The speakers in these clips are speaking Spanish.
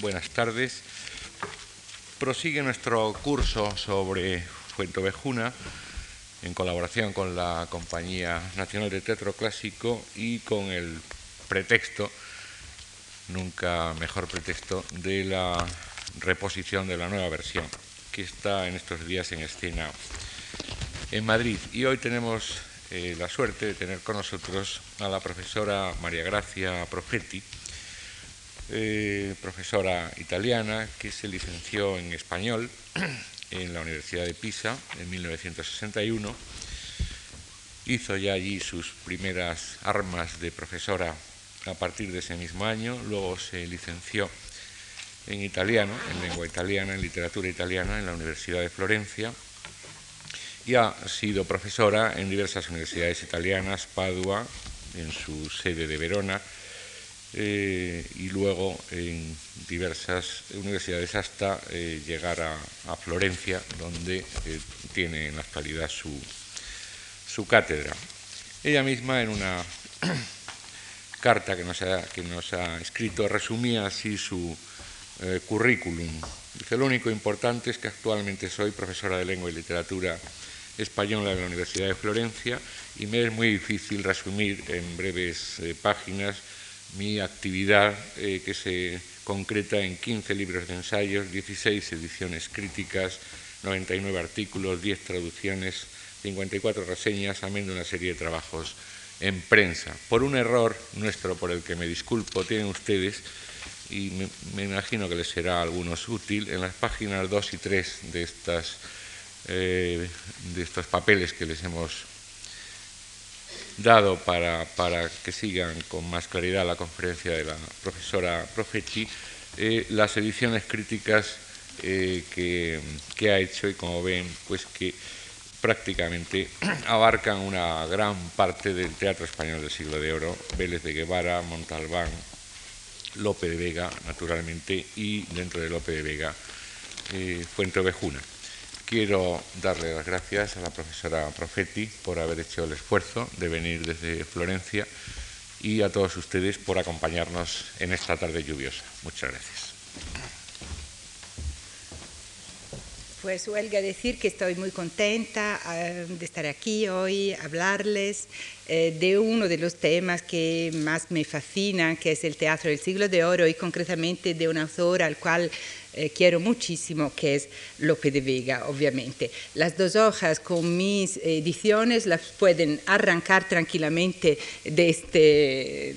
buenas tardes. Prosigue nuestro curso sobre Fuentovejuna en colaboración con la Compañía Nacional de Teatro Clásico y con el pretexto, nunca mejor pretexto, de la reposición de la nueva versión que está en estos días en escena en Madrid. Y hoy tenemos eh, la suerte de tener con nosotros a la profesora María Gracia Profetti, eh, profesora italiana que se licenció en español en la Universidad de Pisa en 1961. Hizo ya allí sus primeras armas de profesora a partir de ese mismo año, luego se licenció en italiano, en lengua italiana, en literatura italiana en la Universidad de Florencia y ha sido profesora en diversas universidades italianas, Padua, en su sede de Verona, eh, y luego en diversas universidades hasta eh, llegar a, Florencia, donde eh, tiene en la actualidad su, su, cátedra. Ella misma en una carta que nos, ha, que nos ha escrito resumía así su currículum. Dice, lo único importante es que actualmente soy profesora de lengua y literatura española de la Universidad de Florencia y me es muy difícil resumir en breves páginas mi actividad eh, que se concreta en 15 libros de ensayos, 16 ediciones críticas, 99 artículos, 10 traducciones, 54 reseñas, amén de una serie de trabajos en prensa. Por un error nuestro, por el que me disculpo, tienen ustedes, y me, imagino que les será a algunos útil, en las páginas 2 y 3 de estas eh, de estos papeles que les hemos dado para, que sigan con más claridad la conferencia de la profesora Profetti, eh, las ediciones críticas eh, que, ha hecho y como ven, pues que prácticamente abarcan una gran parte del teatro español del siglo de oro, Vélez de Guevara, Montalbán, Lope de Vega, naturalmente, y dentro de Lope de Vega, Fuente Ovejuna. Quiero darle las gracias a la profesora Profetti por haber hecho el esfuerzo de venir desde Florencia y a todos ustedes por acompañarnos en esta tarde lluviosa. Muchas gracias. Pues huelga decir que estoy muy contenta eh, de estar aquí hoy, hablarles eh, de uno de los temas que más me fascinan, que es el teatro del siglo de oro y concretamente de un autor al cual eh, quiero muchísimo, que es Lope de Vega, obviamente. Las dos hojas con mis ediciones las pueden arrancar tranquilamente de, este,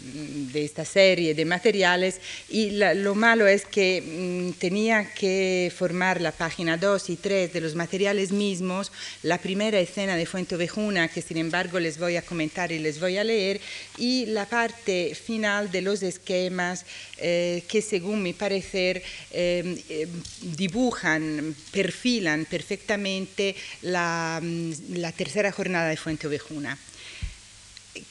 de esta serie de materiales. Y lo malo es que mm, tenía que formar la página 2 y 3 de los materiales mismos, la primera escena de Fuente Ovejuna, que sin embargo les voy a comentar y les voy a leer, y la parte final de los esquemas eh, que según mi parecer eh, eh, dibujan, perfilan perfectamente la, mm, la, tercera jornada de Fuente Ovejuna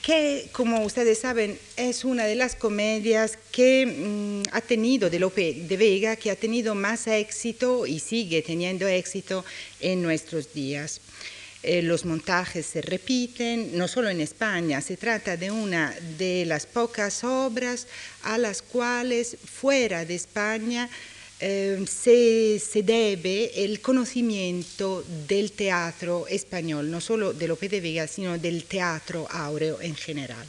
que, como ustedes saben, es una de las comedias que mm, ha tenido, de Lope de Vega, que ha tenido más éxito y sigue teniendo éxito en nuestros días. los montajes se repiten, no solo en España, se trata de una de las pocas obras a las cuales fuera de España eh, se, debe el conocimiento del teatro español, no solo de Lope de Vega, sino del teatro áureo en general.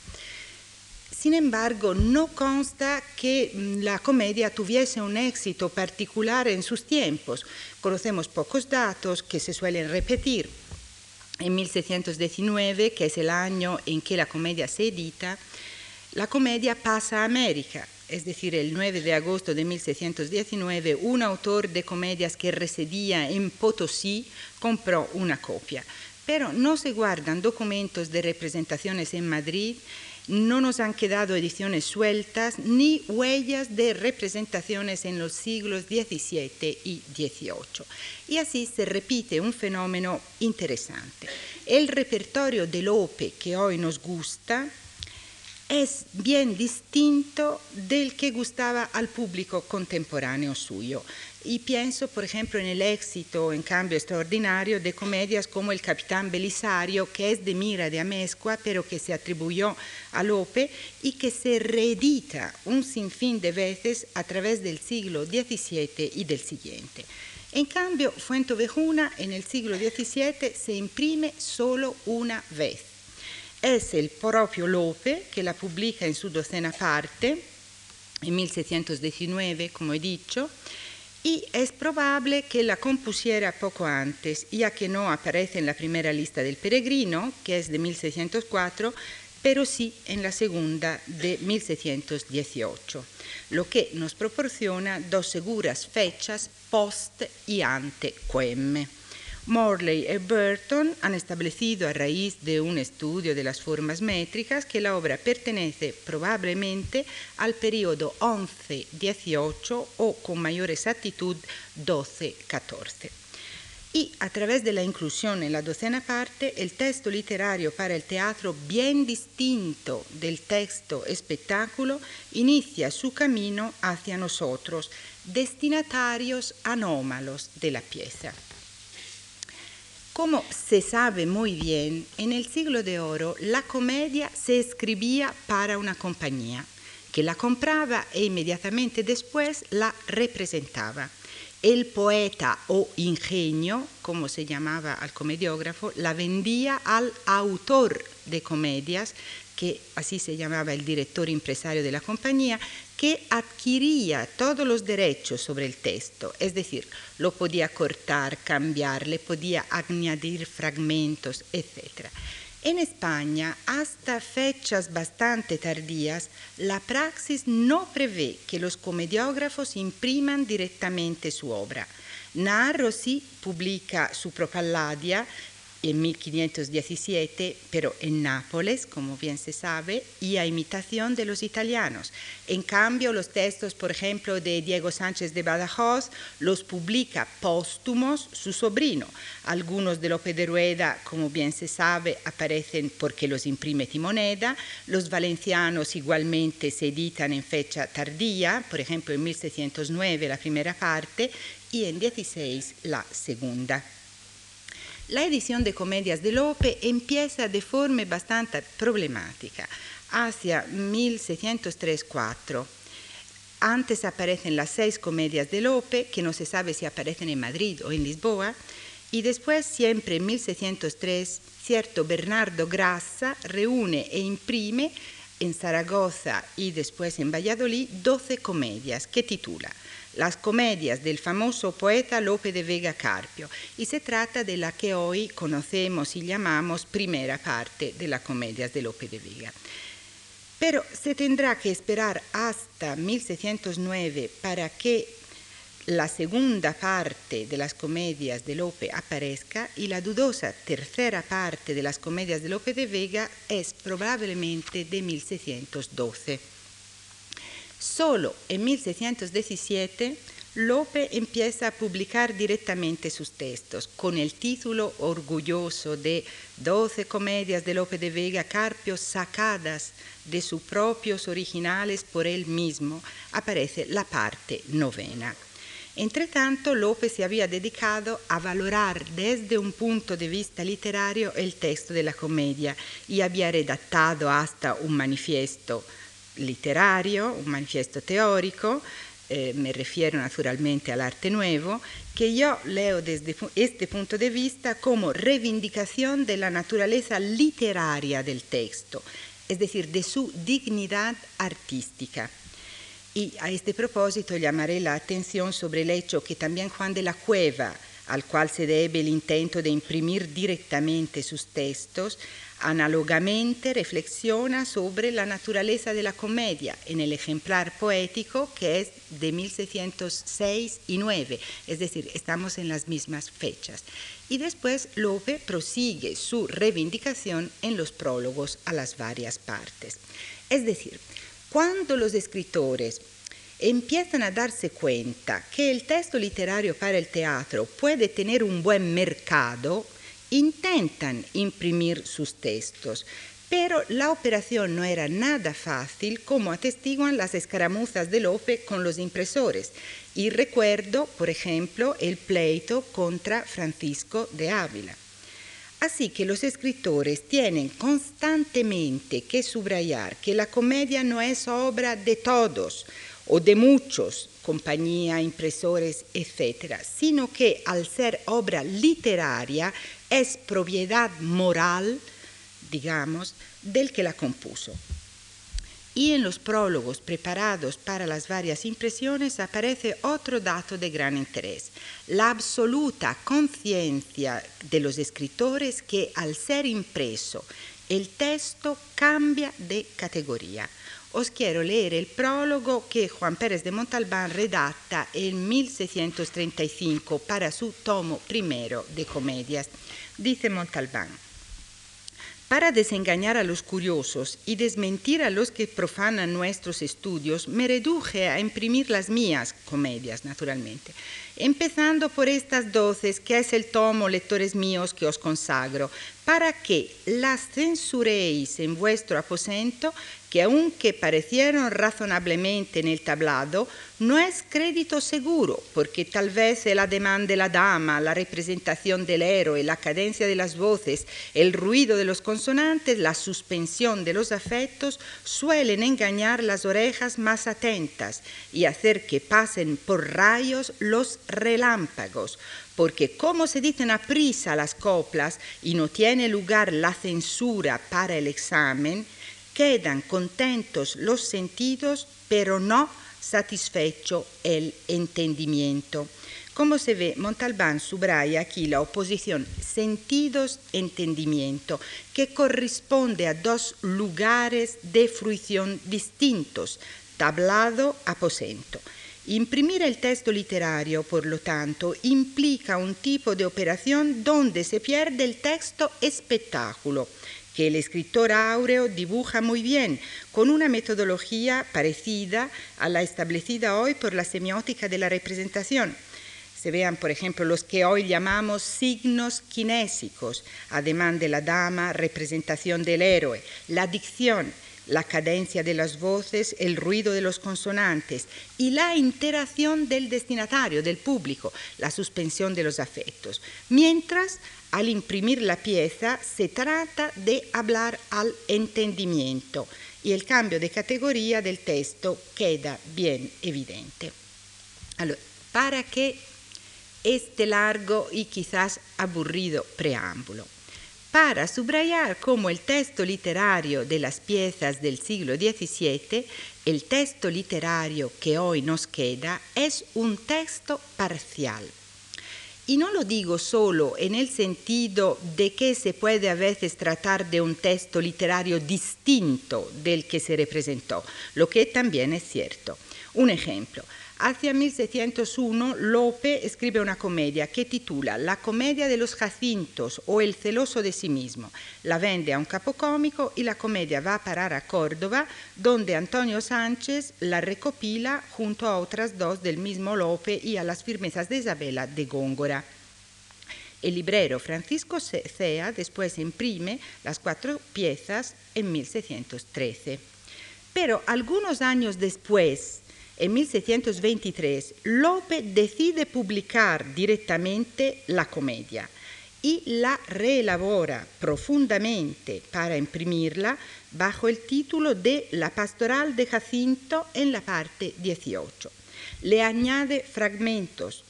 Sin embargo, no consta que mm, la comedia tuviese un éxito particular en sus tiempos. Conocemos pocos datos que se suelen repetir. En 1619, que es el año en que la comedia se edita, la comedia pasa a América es decir, el 9 de agosto de 1619, un autor de comedias que residía en Potosí compró una copia. Pero no se guardan documentos de representaciones en Madrid, no nos han quedado ediciones sueltas ni huellas de representaciones en los siglos XVII y XVIII. Y así se repite un fenómeno interesante. El repertorio de Lope que hoy nos gusta es bien distinto del que gustaba al público contemporáneo suyo. Y pienso, por ejemplo, en el éxito, en cambio, extraordinario de comedias como El Capitán Belisario, que es de Mira de Amezcua, pero que se atribuyó a Lope y que se reedita un sinfín de veces a través del siglo XVII y del siguiente. En cambio, Fuentovejuna en el siglo XVII se imprime solo una vez. Es el propio Lope que la publica en su docena parte, en 1619, como he dicho, y es probable que la compusiera poco antes, ya que no aparece en la primera lista del peregrino, que es de 1604, pero sí en la segunda de 1618, lo que nos proporciona dos seguras fechas post y ante Quemme. Morley y Burton han establecido a raíz de un estudio de las formas métricas que la obra pertenece probablemente al periodo 11-18 o con mayor exactitud 12-14. Y a través de la inclusión en la docena parte, el texto literario para el teatro, bien distinto del texto espectáculo, inicia su camino hacia nosotros, destinatarios anómalos de la pieza. Como se sabe muy bien, en el siglo de oro la comedia se escribía para una compañía que la compraba e inmediatamente después la representaba. El poeta o ingenio, como se llamaba al comediógrafo, la vendía al autor de comedias, que así se llamaba el director empresario de la compañía, que adquiría todos los derechos sobre el texto, es decir, lo podía cortar, cambiar, le podía añadir fragmentos, etc. En España, hasta fechas bastante tardías, la praxis no prevé que los comediógrafos impriman directamente su obra. Narro sí publica su Propalladia en 1517, pero en Nápoles, como bien se sabe, y a imitación de los italianos. En cambio, los textos, por ejemplo, de Diego Sánchez de Badajoz, los publica póstumos su sobrino. Algunos de Lope de Rueda, como bien se sabe, aparecen porque los imprime Timoneda. Los valencianos igualmente se editan en fecha tardía, por ejemplo, en 1609 la primera parte y en 16 la segunda. La edición de comedias de Lope empieza de forma bastante problemática, hacia 1603-4. Antes aparecen las seis comedias de Lope, que no se sabe si aparecen en Madrid o en Lisboa, y después, siempre en 1603, cierto Bernardo Grassa reúne e imprime en Zaragoza y después en Valladolid 12 comedias que titula las comedias del famoso poeta Lope de Vega Carpio y se trata de la que hoy conocemos y llamamos primera parte de las comedias de Lope de Vega. Pero se tendrá que esperar hasta 1609 para que la segunda parte de las comedias de Lope aparezca y la dudosa tercera parte de las comedias de Lope de Vega es probablemente de 1612. Solo en 1617 Lope empieza a publicar directamente sus textos con el título orgulloso de Doce comedias de Lope de Vega Carpio sacadas de sus propios originales por él mismo. Aparece la parte novena. Entretanto, Lope se había dedicado a valorar desde un punto de vista literario el texto de la comedia y había redactado hasta un manifiesto literario, un manifiesto teórico, eh, me refiero naturalmente al arte nuevo, que yo leo desde este punto de vista como reivindicación de la naturaleza literaria del texto, es decir, de su dignidad artística. Y a este propósito llamaré la atención sobre el hecho que también Juan de la Cueva, al cual se debe el intento de imprimir directamente sus textos, Análogamente reflexiona sobre la naturaleza de la comedia en el ejemplar poético que es de 1606 y 9, es decir, estamos en las mismas fechas. Y después Lope prosigue su reivindicación en los prólogos a las varias partes. Es decir, cuando los escritores empiezan a darse cuenta que el texto literario para el teatro puede tener un buen mercado, intentan imprimir sus textos, Pero la operación no era nada fácil, como atestiguan las escaramuzas de Lope con los impresores. Y recuerdo, por ejemplo, el pleito contra Francisco de Ávila. Así que los escritores tienen constantemente que subrayar que la comedia no es obra de todos o de muchos, compañía, impresores, etc., sino que al ser obra literaria es propiedad moral, digamos, del que la compuso. Y en los prólogos preparados para las varias impresiones aparece otro dato de gran interés, la absoluta conciencia de los escritores que al ser impreso el texto cambia de categoría. Os quiero leer el prólogo que Juan Pérez de Montalbán redacta en 1635 para su tomo primero de comedias. Dice Montalbán, para desengañar a los curiosos y desmentir a los que profanan nuestros estudios, me reduje a imprimir las mías comedias, naturalmente, empezando por estas doce, que es el tomo, lectores míos, que os consagro, para que las censuréis en vuestro aposento que aunque parecieron razonablemente en el tablado, no es crédito seguro, porque tal vez el ademán de la dama, la representación del héroe, la cadencia de las voces, el ruido de los consonantes, la suspensión de los afectos, suelen engañar las orejas más atentas y hacer que pasen por rayos los relámpagos, porque como se dicen a prisa las coplas y no tiene lugar la censura para el examen, quedan contentos los sentidos, pero no satisfecho el entendimiento. Como se ve, Montalbán subraya aquí la oposición sentidos-entendimiento, que corresponde a dos lugares de fruición distintos, tablado-aposento. Imprimir el texto literario, por lo tanto, implica un tipo de operación donde se pierde el texto espectáculo que el escritor áureo dibuja muy bien, con una metodología parecida a la establecida hoy por la semiótica de la representación. Se vean, por ejemplo, los que hoy llamamos signos kinésicos, ademán de la dama, representación del héroe, la dicción, la cadencia de las voces, el ruido de los consonantes y la interacción del destinatario, del público, la suspensión de los afectos. Mientras al imprimir la pieza se trata de hablar al entendimiento y el cambio de categoría del texto queda bien evidente. ¿para qué este largo y quizás aburrido preámbulo? Para subrayar cómo el texto literario de las piezas del siglo XVII, el texto literario que hoy nos queda, es un texto parcial y no lo digo solo en el sentido de que se puede a veces tratar de un texto literario distinto del que se representó, lo que también es cierto. Un ejemplo, Hacia 1601 Lope escribe una comedia que titula La comedia de los Jacintos o El celoso de sí mismo. La vende a un capocómico y la comedia va a parar a Córdoba, donde Antonio Sánchez la recopila junto a otras dos del mismo Lope y a las firmezas de Isabela de Góngora. El librero Francisco Cea después imprime las cuatro piezas en 1613. Pero algunos años después, en 1623 Lope decide publicar directamente la comedia y la reelabora profundamente para imprimirla bajo el título de La Pastoral de Jacinto en la parte 18. Le añade fragmentos,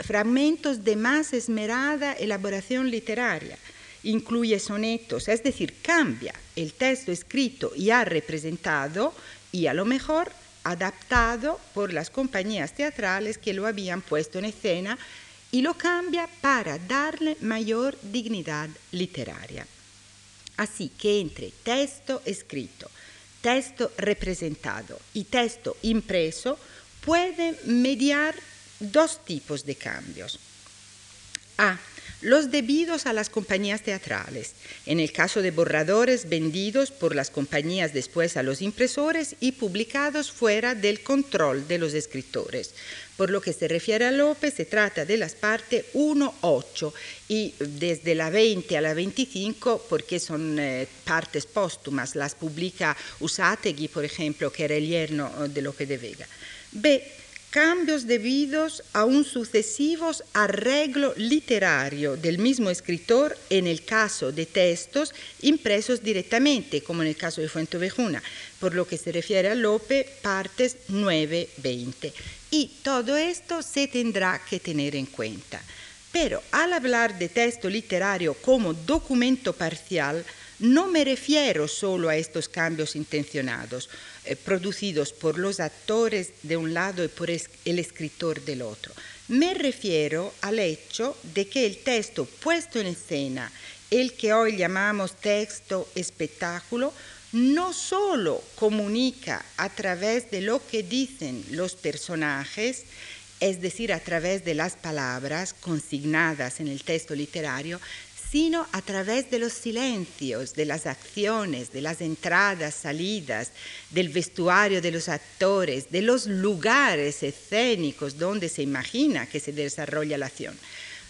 fragmentos de más esmerada elaboración literaria, incluye sonetos, es decir, cambia el texto escrito ya representado y a lo mejor adaptado por las compañías teatrales que lo habían puesto en escena y lo cambia para darle mayor dignidad literaria. Así que entre texto escrito, texto representado y texto impreso puede mediar dos tipos de cambios. A. los debidos a las compañías teatrales, en el caso de borradores vendidos por las compañías después a los impresores y publicados fuera del control de los escritores. Por lo que se refiere a López, se trata de las partes 1, 8 y desde la 20 a la 25, porque son eh, partes póstumas, las publica Usategui, por ejemplo, que era el yerno eh, de López de Vega. B cambios debidos a un sucesivo arreglo literario del mismo escritor en el caso de textos impresos directamente, como en el caso de Fuentovejuna, por lo que se refiere a Lope, partes 9, 20. Y todo esto se tendrá que tener en cuenta. Pero al hablar de texto literario como documento parcial, no me refiero solo a estos cambios intencionados, eh, producidos por los actores de un lado y por el escritor del otro. Me refiero al hecho de que el texto puesto en escena, el que hoy llamamos texto espectáculo, no solo comunica a través de lo que dicen los personajes, es decir, a través de las palabras consignadas en el texto literario, sino a través de los silencios, de las acciones, de las entradas, salidas, del vestuario de los actores, de los lugares escénicos donde se imagina que se desarrolla la acción.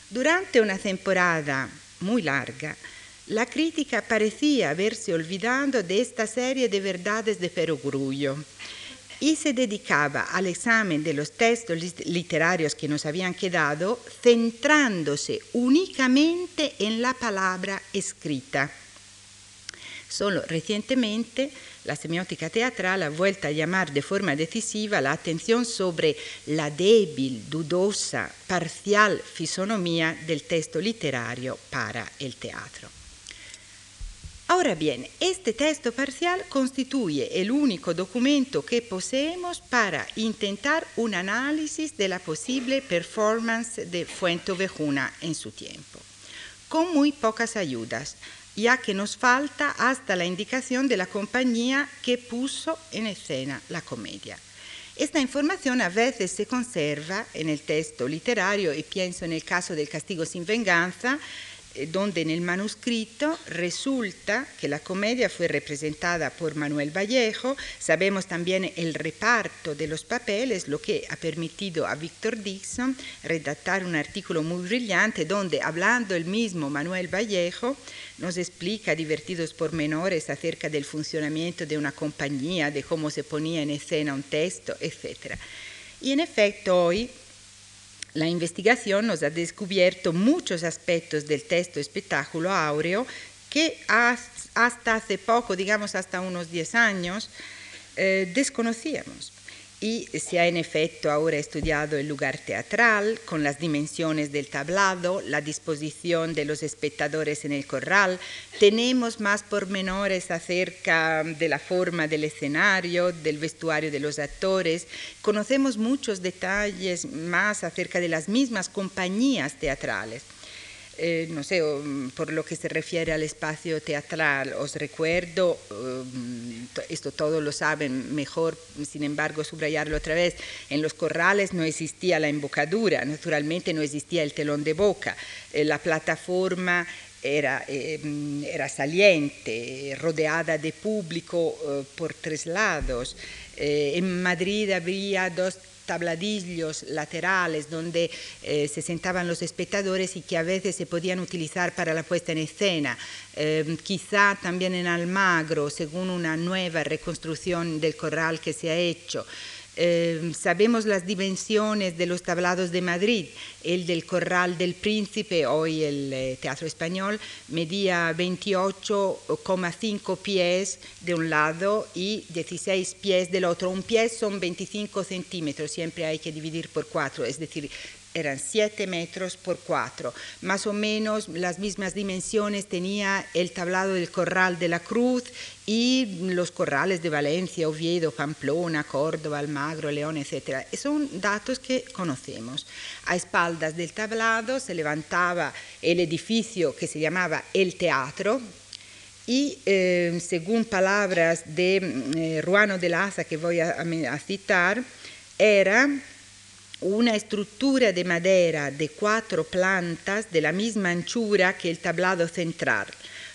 Durante una temporada muy larga, la crítica parecía haberse olvidado de esta serie de verdades de perogrullo y se dedicaba al examen de los textos literarios que nos habían quedado, centrándose únicamente en la palabra escrita. Solo recientemente la semiótica teatral ha vuelto a llamar de forma decisiva la atención sobre la débil, dudosa, parcial fisonomía del texto literario para el teatro. Ahora bien, este texto parcial constituye el único documento que poseemos para intentar un análisis de la posible performance de Fuentovejuna en su tiempo, con muy pocas ayudas, ya que nos falta hasta la indicación de la compañía que puso en escena la comedia. Esta información a veces se conserva en el texto literario y pienso en el caso del castigo sin venganza, donde en el manuscrito resulta que la comedia fue representada por Manuel Vallejo, sabemos también el reparto de los papeles, lo que ha permitido a Víctor Dixon redactar un artículo muy brillante donde, hablando el mismo Manuel Vallejo, nos explica divertidos pormenores acerca del funcionamiento de una compañía, de cómo se ponía en escena un texto, etc. Y en efecto hoy la investigación nos ha descubierto muchos aspectos del texto espectáculo áureo que hasta hace poco, digamos hasta unos 10 años, eh, desconocíamos y se ha en efecto ahora estudiado el lugar teatral con las dimensiones del tablado, la disposición de los espectadores en el corral. Tenemos más pormenores acerca de la forma del escenario, del vestuario de los actores. Conocemos muchos detalles más acerca de las mismas compañías teatrales. Eh, no sé, mm, por lo que se refiere al espacio teatral, os recuerdo, um, esto todos lo saben mejor, sin embargo, subrayarlo otra vez, en los corrales no existía la embocadura, naturalmente no existía el telón de boca, eh, la plataforma era, eh, era, saliente, rodeada de público por tres lados. en Madrid había dos tabladillos laterales donde eh, se sentaban los espectadores y que a veces se podían utilizar para la puesta en escena. Eh, quizá también en Almagro, según una nueva reconstrucción del corral que se ha hecho. Eh, sabemos las dimensiones de los tablados de Madrid. El del Corral del Príncipe, hoy el eh, Teatro Español, medía 28,5 pies de un lado y 16 pies del otro. Un pie son 25 centímetros, siempre hay que dividir por cuatro, es decir, eran 7 metros por 4. Más o menos las mismas dimensiones tenía el tablado del Corral de la Cruz y los corrales de Valencia, Oviedo, Pamplona, Córdoba, Almagro, León, etc. Son datos que conocemos. A espaldas del tablado se levantaba el edificio que se llamaba el teatro, y eh, según palabras de eh, Ruano de Laza que voy a citar, era una estructura de madera de cuatro plantas de la misma anchura que el tablado central.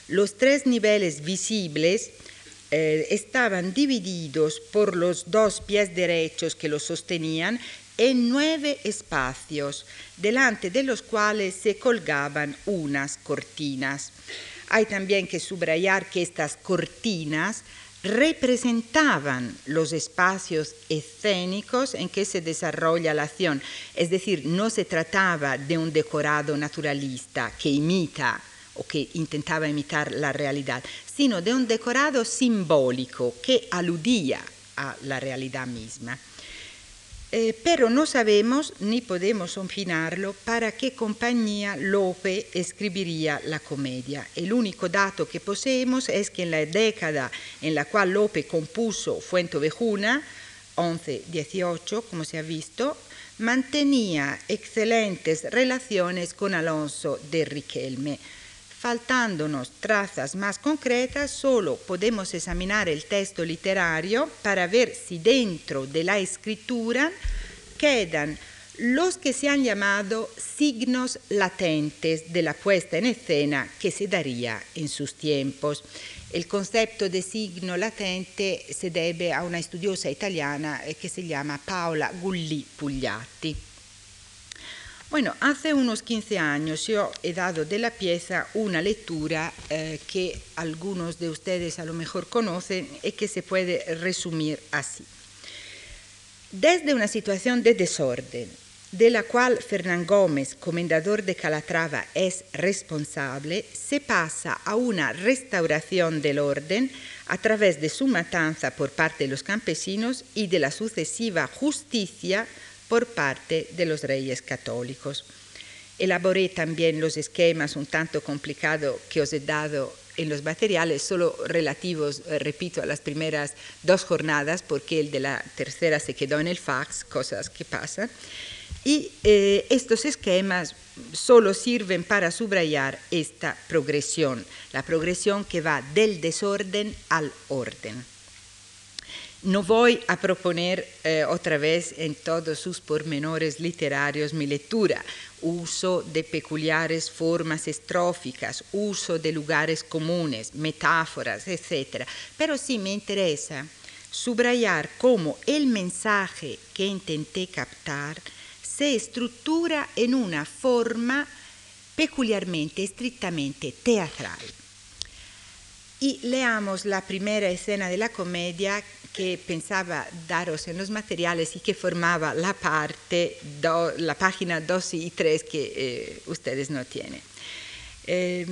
Los tres niveles visibles eh, estaban divididos por los dos pies derechos que los sostenían en nueve espacios, delante de los cuales se colgaban unas cortinas. Hay también que subrayar que estas cortinas representaban los espacios escénicos en que se desarrolla la acción. Es decir, no se trataba de un decorado naturalista que imita o que intentaba imitar la realidad, sino de un decorado simbólico que aludía a la realidad misma. Eh, pero no sabemos ni podemos opinarlo para qué compañía Lope escribiría la comedia. El único dato que poseemos es que en la década en la cual Lope compuso Fuentovejuna, 11-18, como se ha visto, mantenía excelentes relaciones con Alonso de Riquelme Faltándonos trazas más concretas, solo podemos examinar el texto literario para ver si dentro de la escritura quedan los que se han llamado signos latentes de la puesta en escena que se daría en sus tiempos. El concepto de signo latente se debe a una estudiosa italiana eh, que se llama Paola Gulli Pugliatti. Bueno, hace unos 15 años yo he dado de la pieza una lectura eh, que algunos de ustedes a lo mejor conocen y que se puede resumir así. Desde una situación de desorden, de la cual Fernán Gómez, comendador de Calatrava, es responsable, se pasa a una restauración del orden a través de su matanza por parte de los campesinos y de la sucesiva justicia por parte de los reyes católicos. Elaboré también los esquemas un tanto complicados que os he dado en los materiales, solo relativos, eh, repito, a las primeras dos jornadas, porque el de la tercera se quedó en el fax, cosas que pasan. Y eh, estos esquemas solo sirven para subrayar esta progresión, la progresión que va del desorden al orden. No voy a proponer eh, otra vez en todos sus pormenores literarios mi lectura, uso de peculiares formas estróficas, uso de lugares comunes, metáforas, etc. Pero sí me interesa subrayar cómo el mensaje que intenté captar se estructura en una forma peculiarmente, estrictamente teatral. Y leamos la primera escena de la comedia que pensaba daros en los materiales y que formaba la parte, la página 2 y 3 que eh, ustedes no tienen. Eh,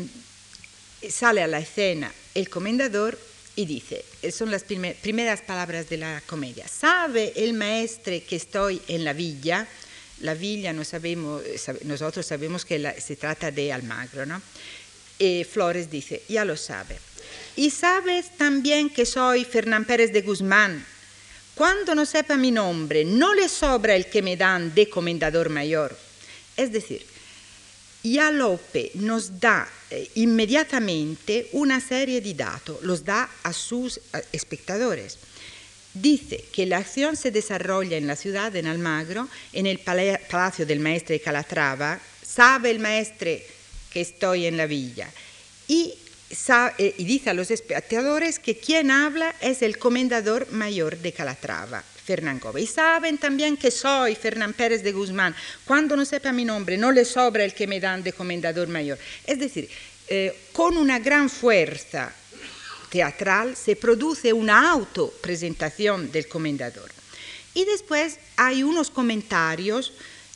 sale a la escena el comendador y dice, eh, son las primeras palabras de la comedia, ¿sabe el maestre que estoy en la villa? La villa no sabemos, nosotros sabemos que se trata de Almagro, ¿no? Y Flores dice, ya lo sabe. Y sabes también que soy Fernán Pérez de Guzmán. Cuando no sepa mi nombre, no le sobra el que me dan de comendador mayor. Es decir, ya Lope nos da eh, inmediatamente una serie de datos, los da a sus espectadores. Dice que la acción se desarrolla en la ciudad, en Almagro, en el palacio del maestre Calatrava. Sabe el maestre que estoy en la villa. Y eh, y dice a los espectadores que quien habla es el comendador mayor de Calatrava, Fernán Gómez. Y saben también que soy Fernán Pérez de Guzmán. Cuando no sepa mi nombre, no le sobra el que me dan de comendador mayor. Es decir, eh, con una gran fuerza teatral se produce una autopresentación del comendador. Y después hay unos comentarios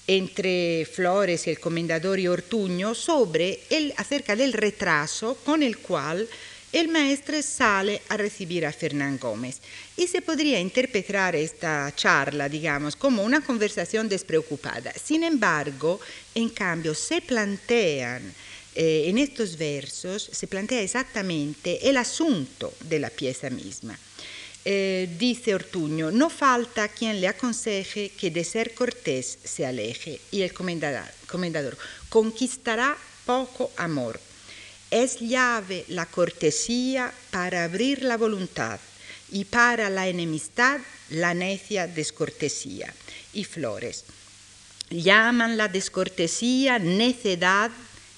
entre Flores y el comendador Ortuño sobre el, acerca del retraso con el cual el maestro sale a recibir a Fernán Gómez. Y se podría interpretar esta charla, digamos, como una conversación despreocupada. Sin embargo, en cambio, se plantean eh, en estos versos, se plantea exactamente el asunto de la pieza misma. Eh, dice Ortuño, no falta quien le aconseje que de ser cortés se aleje. Y el comendador, conquistará poco amor. Es llave la cortesía para abrir la voluntad y para la enemistad la necia descortesía. Y Flores, llaman la descortesía necedad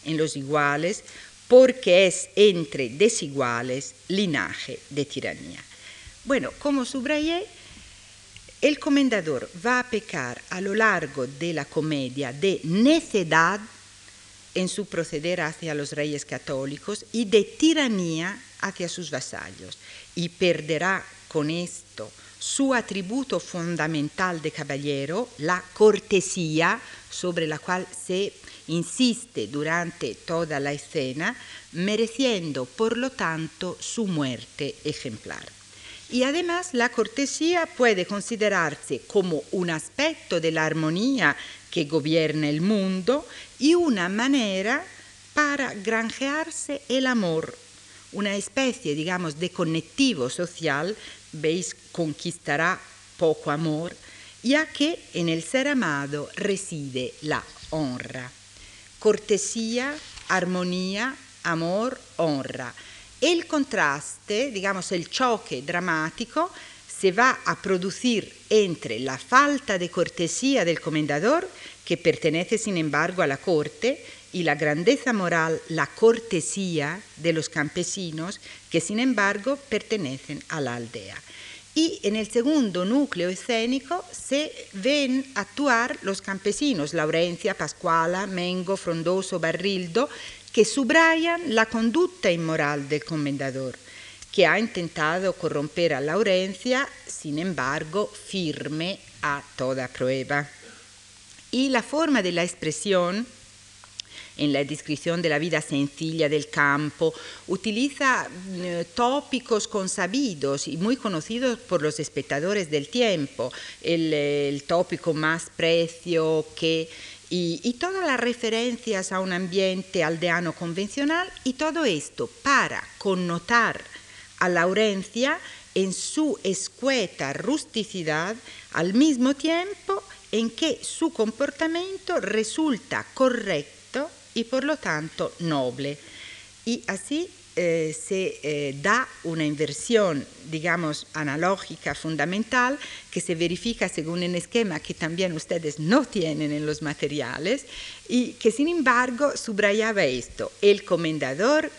en los iguales porque es entre desiguales linaje de tiranía. Bueno, como subrayé, el comendador va a pecar a lo largo de la comedia de necedad en su proceder hacia los reyes católicos y de tiranía hacia sus vasallos y perderá con esto su atributo fundamental de caballero, la cortesía, sobre la cual se insiste durante toda la escena, mereciendo por lo tanto su muerte ejemplar. Y además la cortesía puede considerarse como un aspecto de la armonía que gobierna el mundo y una manera para granjearse el amor, una especie, digamos, de conectivo social, veis, conquistará poco amor, ya que en el ser amado reside la honra. Cortesía, armonía, amor, honra. El contraste, digamos el choque dramático, se va a producir entre la falta de cortesía del comendador, que pertenece sin embargo a la corte, y la grandeza moral, la cortesía de los campesinos, que sin embargo pertenecen a la aldea. Y en el segundo núcleo escénico se ven actuar los campesinos, Laurencia, Pascuala, Mengo, Frondoso, Barrildo, que subrayan la conducta inmoral del comendador, que ha intentado corromper a Laurencia, sin embargo, firme a toda prueba. Y la forma de la expresión en la descripción de la vida sencilla del campo, utiliza eh, tópicos consabidos y muy conocidos por los espectadores del tiempo, el, el tópico más precio que y, todas las referencias a un ambiente aldeano convencional y todo esto para connotar a Laurencia en su escueta rusticidad al mismo tiempo en que su comportamiento resulta correcto y por lo tanto noble. Y así eh, se eh, da una inversión, digamos, analógica fundamental que se verifica según un esquema que también ustedes no tienen en los materiales y que sin embargo subrayaba esto, el comendador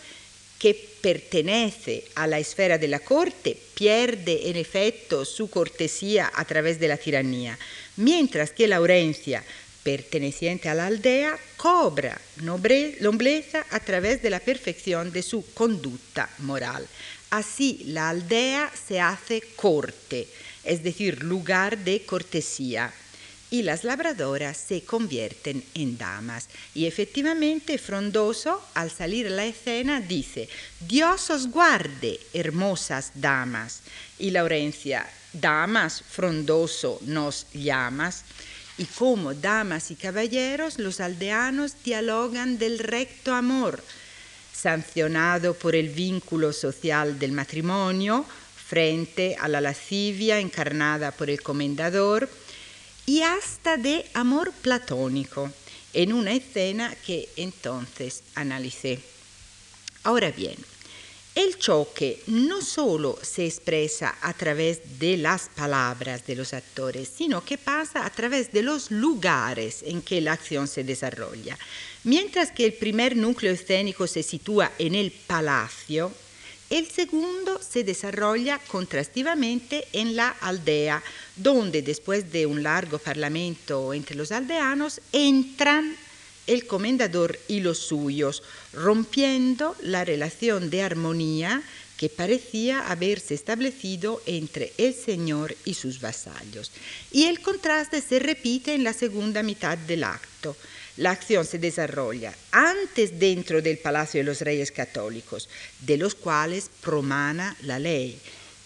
que pertenece a la esfera de la corte pierde en efecto su cortesía a través de la tiranía, mientras que Laurencia perteneciente a la aldea cobra nobleza a través de la perfección de su conducta moral. Así la aldea se hace corte, es decir, lugar de cortesía, y las labradoras se convierten en damas. Y efectivamente Frondoso, al salir a la escena, dice, Dios os guarde, hermosas damas. Y Laurencia, damas, Frondoso nos llamas y como damas y caballeros los aldeanos dialogan del recto amor, sancionado por el vínculo social del matrimonio frente a la lascivia encarnada por el comendador y hasta de amor platónico en una escena que entonces analicé. Ahora bien, el choque no solo se expresa a través de las palabras de los actores, sino que pasa a través de los lugares en que la acción se desarrolla. Mientras que el primer núcleo escénico se sitúa en el palacio, el segundo se desarrolla contrastivamente en la aldea, donde después de un largo parlamento entre los aldeanos entran el comendador y los suyos, rompiendo la relación de armonía que parecía haberse establecido entre el señor y sus vasallos. Y el contraste se repite en la segunda mitad del acto. La acción se desarrolla antes dentro del Palacio de los Reyes Católicos, de los cuales promana la ley,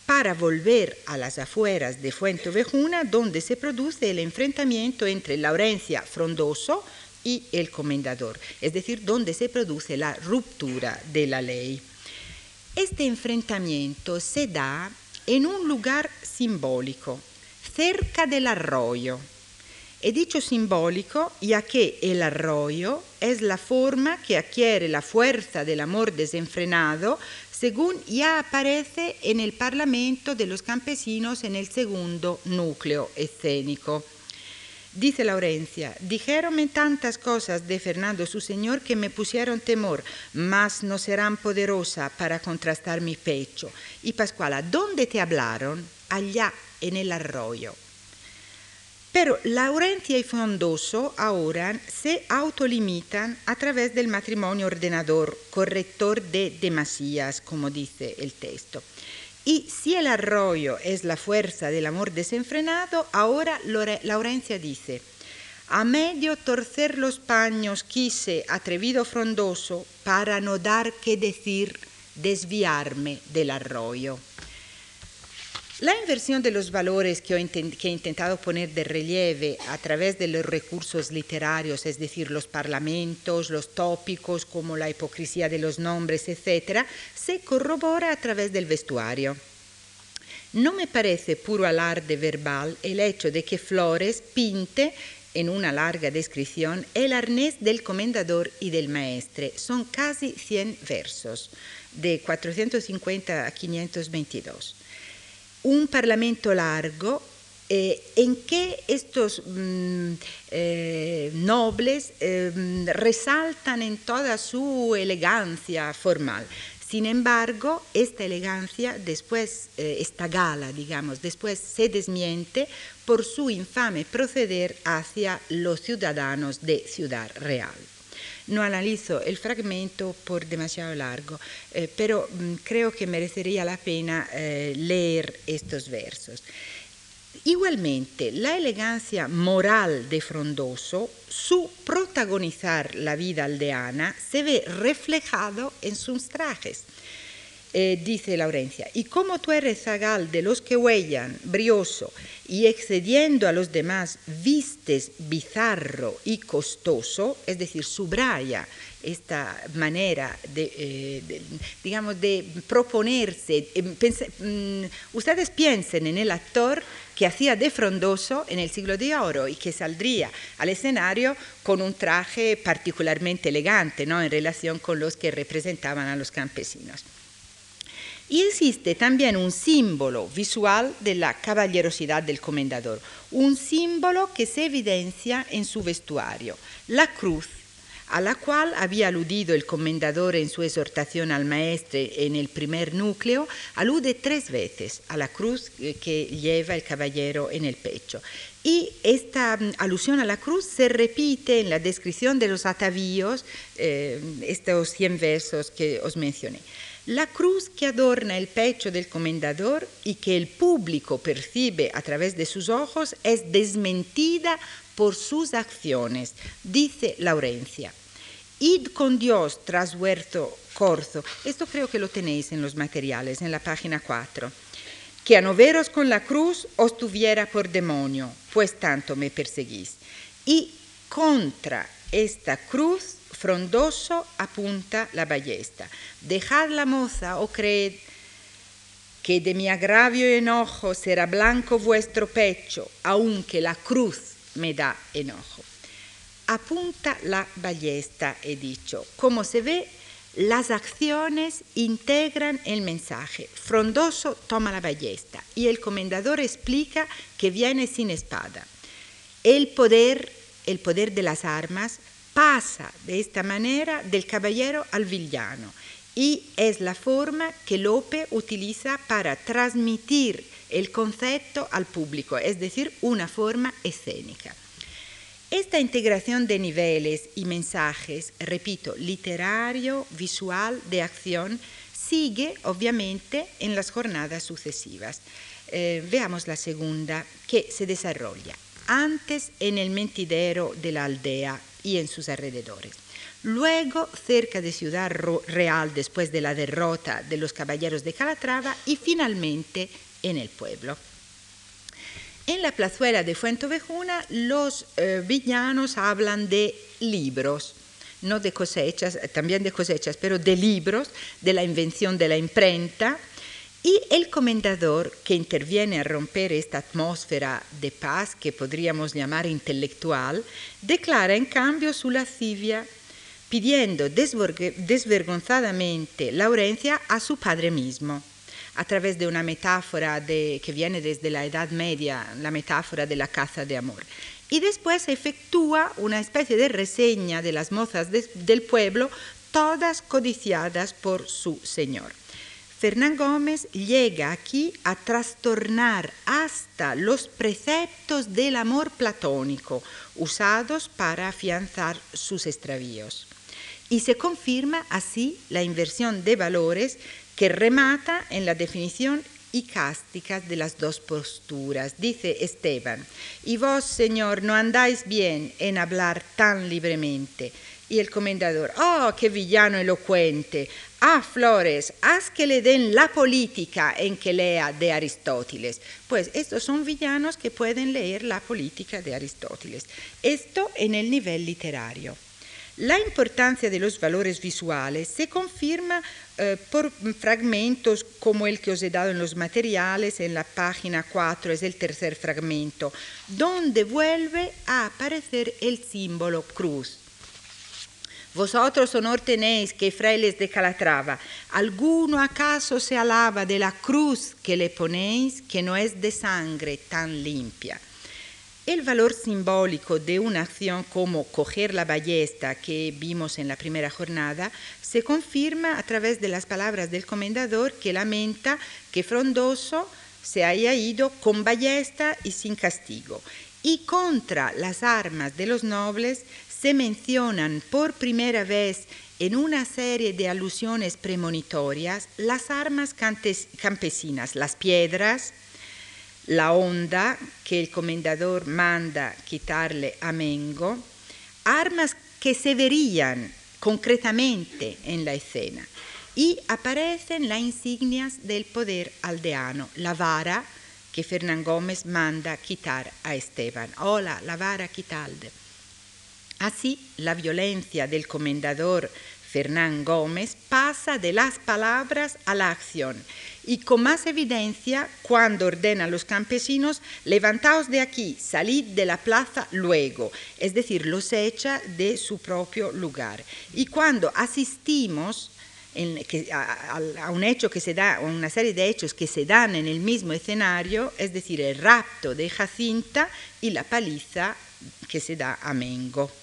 para volver a las afueras de Fuente Ovejuna, donde se produce el enfrentamiento entre Laurencia Frondoso, y el comendador, es decir, donde se produce la ruptura de la ley. Este enfrentamiento se da en un lugar simbólico, cerca del arroyo. He dicho simbólico ya que el arroyo es la forma que adquiere la fuerza del amor desenfrenado según ya aparece en el Parlamento de los campesinos en el segundo núcleo escénico. Dice Laurencia, dijéronme tantas cosas de Fernando su señor que me pusieron temor, mas no serán poderosa para contrastar mi pecho. Y Pascuala, ¿dónde te hablaron? Allá, en el arroyo. Pero Laurencia y Fondoso ahora se autolimitan a través del matrimonio ordenador, corrector de demasías, como dice el texto. Y si el arroyo es la fuerza del amor desenfrenado, ahora Laurencia dice, a medio torcer los paños quise, atrevido frondoso, para no dar que decir, desviarme del arroyo. La inversión de los valores que, he intentado poner de relieve a través de los recursos literarios, es decir, los parlamentos, los tópicos como la hipocresía de los nombres, etc., se corrobora a través del vestuario. No me parece puro alarde verbal el hecho de que Flores pinte en una larga descripción el arnés del comendador y del maestre. Son casi 100 versos, de 450 a 522 un parlamento largo eh, en que estos mm, eh, nobles eh, resaltan en toda su elegancia formal. Sin embargo, esta elegancia después, esta gala, digamos, después se desmiente por su infame proceder hacia los ciudadanos de Ciudad Real. No analizo el fragmento por demasiado largo, eh, pero mm, creo que merecería la pena eh, leer estos versos. Igualmente, la elegancia moral de Frondoso, su protagonizar la vida aldeana, se ve reflejado en sus trajes. Eh, dice Laurencia, y como tú eres zagal de los que huellan, brioso, y excediendo a los demás vistes bizarro y costoso, es decir, subraya esta manera de, eh, digamos, de proponerse. Eh, mm, ustedes piensen en el actor que hacía de frondoso en el siglo de oro y que saldría al escenario con un traje particularmente elegante ¿no? en relación con los que representaban a los campesinos. Y existe también un símbolo visual de la caballerosidad del comendador, un símbolo que se evidencia en su vestuario, la cruz, a la cual había aludido el comendador en su exhortación al maestre en el primer núcleo, alude tres veces a la cruz que lleva el caballero en el pecho. Y esta mm, alusión a la cruz se repite en la descripción de los atavíos, eh, estos 100 versos que os mencioné. La cruz que adorna el pecho del comendador y que el público percibe a través de sus ojos es desmentida por sus acciones, dice Laurencia. Id con Dios tras huerto corzo. Esto creo que lo tenéis en los materiales, en la página 4. Que a no veros con la cruz os tuviera por demonio, pues tanto me perseguís. Y contra esta cruz frondoso apunta la ballesta. Dejad la moza o creed que de mi agravio y enojo será blanco vuestro pecho, aunque la cruz me da enojo. Apunta la ballesta, he dicho. Como se ve, las acciones integran el mensaje. Frondoso toma la ballesta y el comendador explica que viene sin espada. El poder, el poder de las armas, pasa de esta manera del caballero al villano y es la forma que Lope utiliza para transmitir el concepto al público, es decir, una forma escénica. Esta integración de niveles y mensajes, repito, literario, visual, de acción, sigue obviamente en las jornadas sucesivas. Eh, veamos la segunda que se desarrolla antes en el mentidero de la aldea y en sus alrededores. Luego cerca de Ciudad Real después de la derrota de los caballeros de Calatrava y finalmente en el pueblo. En la plazuela de Fuentovejuna los eh, villanos hablan de libros, no de cosechas, también de cosechas, pero de libros, de la invención de la imprenta, y el comendador que interviene a romper esta atmósfera de paz que podríamos llamar intelectual, declara en cambio su lascivia pidiendo desvergonzadamente Laurencia a su padre mismo, a través de una metáfora que viene desde la Edad Media, la metáfora de la caza de amor. y después efectúa una especie de reseña de las mozas de, del pueblo, todas codiciadas por su señor. Fernán Gómez llega aquí a trastornar hasta los preceptos del amor platónico usados para afianzar sus extravíos. Y se confirma así la inversión de valores que remata en la definición icásticas de las dos posturas. Dice Esteban, y vos, Señor, no andáis bien en hablar tan libremente. Y el comendador, oh, qué villano elocuente. Ah, Flores, haz que le den la política en que lea de Aristóteles. Pues estos son villanos que pueden leer la política de Aristóteles. Esto en el nivel literario. La importancia de los valores visuales se confirma eh, por fragmentos como el que os he dado en los materiales, en la página 4 es el tercer fragmento, donde vuelve a aparecer el símbolo cruz. Vosotros honor tenéis que frailes de Calatrava, ¿alguno acaso se alaba de la cruz que le ponéis, que no es de sangre tan limpia? El valor simbólico de una acción como coger la ballesta que vimos en la primera jornada se confirma a través de las palabras del comendador que lamenta que Frondoso se haya ido con ballesta y sin castigo. Y contra las armas de los nobles se mencionan por primera vez en una serie de alusiones premonitorias las armas campesinas, las piedras, la onda que el comendador manda quitarle a Mengo, armas que se verían concretamente en la escena y aparecen las insignias del poder aldeano, la vara que Fernán Gómez manda quitar a Esteban. Hola, la vara quitalde. Así, la violencia del comendador Fernán Gómez pasa de las palabras a la acción y con más evidencia cuando ordena a los campesinos, levantaos de aquí, salid de la plaza luego, es decir, los echa de su propio lugar. Y cuando asistimos a, a, un hecho que se da, una serie de hechos que se dan en el mismo escenario, es decir, el rapto de Jacinta y la paliza que se da a Mengo.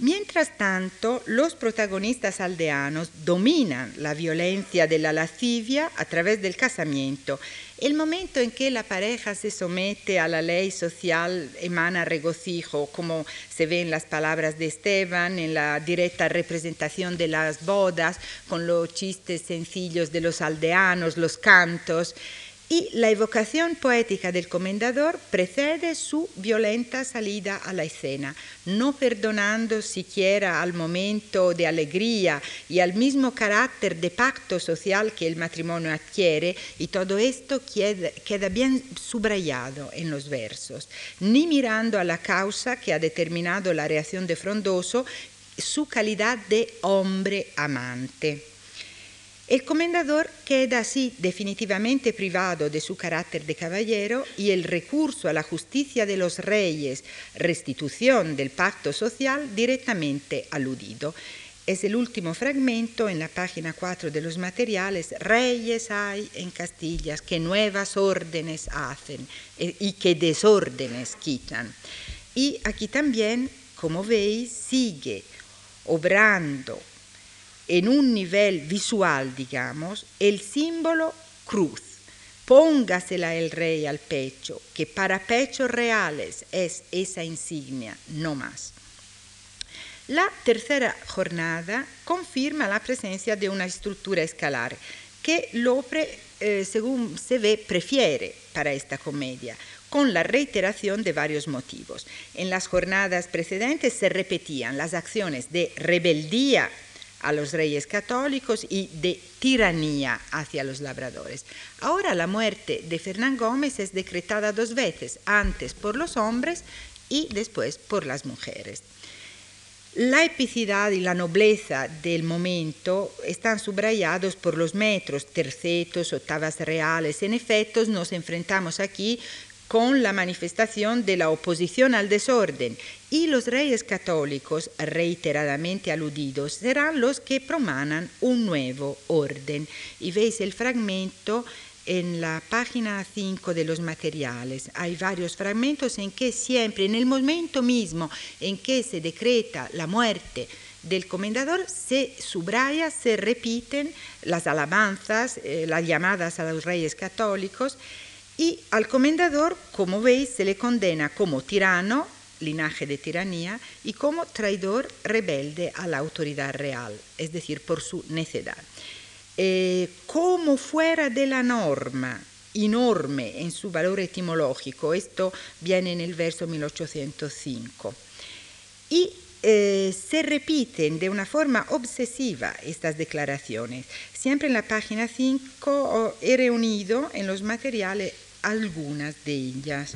Mientras tanto, los protagonistas aldeanos dominan la violencia de la lascivia a través del casamiento. El momento en que la pareja se somete a la ley social emana regocijo, como se ve en las palabras de Esteban, en la directa representación de las bodas, con los chistes sencillos de los aldeanos, los cantos y la evocación poética del comendador precede su violenta salida a la escena, no perdonando siquiera al momento de alegría y al mismo carácter de pacto social que el matrimonio adquiere, y todo esto queda, bien subrayado en los versos, ni mirando a la causa que ha determinado la reacción de Frondoso, su calidad de hombre amante. El comendador queda así definitivamente privado de su carácter de caballero y el recurso a la justicia de los reyes, restitución del pacto social, directamente aludido. Es el último fragmento en la página 4 de los materiales. Reyes hay en Castillas que nuevas órdenes hacen eh, y que desórdenes quitan. Y aquí también, como veis, sigue obrando en un nivel visual, digamos, el símbolo cruz. Póngasela el rey al pecho, que para pechos reales es esa insignia, no más. La tercera jornada confirma la presencia de una estructura escalar que Lopre, eh, según se ve, prefiere para esta comedia, con la reiteración de varios motivos. En las jornadas precedentes se repetían las acciones de rebeldía a los reyes católicos y de tiranía hacia los labradores. Ahora la muerte de Fernán Gómez es decretada dos veces, antes por los hombres y después por las mujeres. La epicidad y la nobleza del momento están subrayados por los metros, tercetos, octavas reales. En efecto, nos enfrentamos aquí con la manifestación de la oposición al desorden y los reyes católicos, reiteradamente aludidos, serán los que promanan un nuevo orden. Y veis el fragmento en la página 5 de los materiales hay varios fragmentos en que siempre, en el momento mismo en que se decreta la muerte del comendador, se subraya, se repiten las alabanzas, eh, las llamadas a los reyes católicos y al comendador, como veis, se le condena como tirano, linaje de tiranía, y como traidor rebelde a la autoridad real, es decir, por su necedad. Eh, como fuera de la norma, enorme en su valor etimológico, esto viene en el verso 1805. Y eh, se repiten de una forma obsesiva estas declaraciones. Siempre en la página 5 he reunido en los materiales algunas de ellas.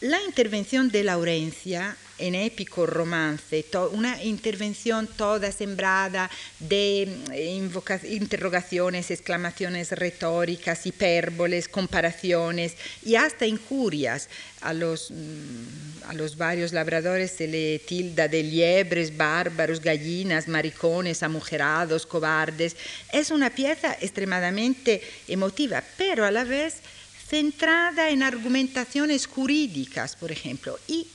La intervención de Laurencia en épico romance, una intervención toda sembrada de mm, interrogaciones, exclamaciones retóricas, hipérboles, comparaciones y hasta injurias. A los, mm, a los varios labradores se le tilda de liebres, bárbaros, gallinas, maricones, amujerados, cobardes. Es una pieza extremadamente emotiva, pero a la vez centrada en argumentaciones jurídicas, por ejemplo, y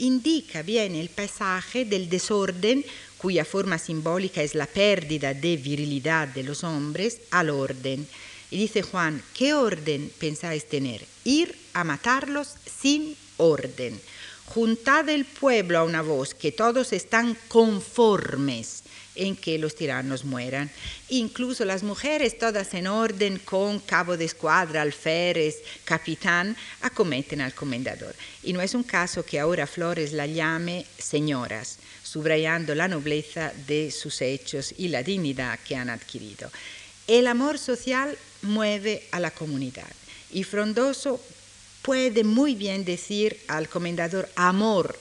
indica bien el paisaje del desorden, cuya forma simbólica es la pérdida de virilidad de los hombres, al orden. Y dice Juan, ¿qué orden pensáis tener? Ir a matarlos sin orden. Juntad el pueblo a una voz, que todos están conformes en que los tiranos mueran. Incluso las mujeres, todas en orden, con cabo de escuadra, alférez, capitán, acometen al comendador. Y no es un caso que ahora Flores la llame señoras, subrayando la nobleza de sus hechos y la dignidad que han adquirido. El amor social mueve a la comunidad y Frondoso puede muy bien decir al comendador, amor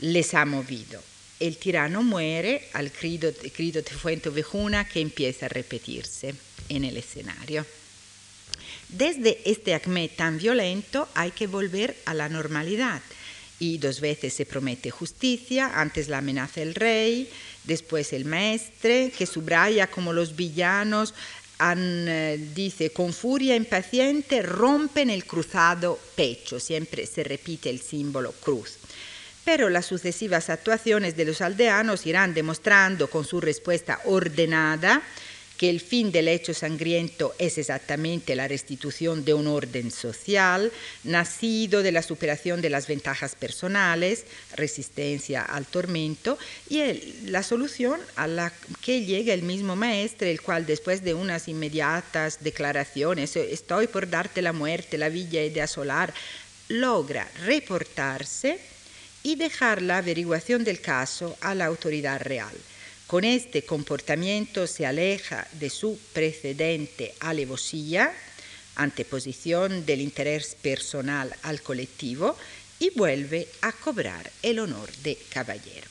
les ha movido el tirano muere al grito, de Fuente Ovejuna que empieza a repetirse en el escenario. Desde este acme tan violento hay que volver a la normalidad. Y dos veces se promete justicia, antes la amenaza el rey, después el maestre, que subraya como los villanos eh, dice, con furia impaciente rompen el cruzado pecho, siempre se repite el símbolo cruz pero las sucesivas actuaciones de los aldeanos irán demostrando con su respuesta ordenada que el fin del hecho sangriento es exactamente la restitución de un orden social, nacido de la superación de las ventajas personales, resistencia al tormento, y la solución a la que llega el mismo maestre, el cual después de unas inmediatas declaraciones, estoy por darte la muerte, la villa he de asolar, logra reportarse y dejar la averiguación del caso a la autoridad real. Con este comportamiento se aleja de su precedente alevosía, anteposición del interés personal al colectivo, y vuelve a cobrar el honor de caballero.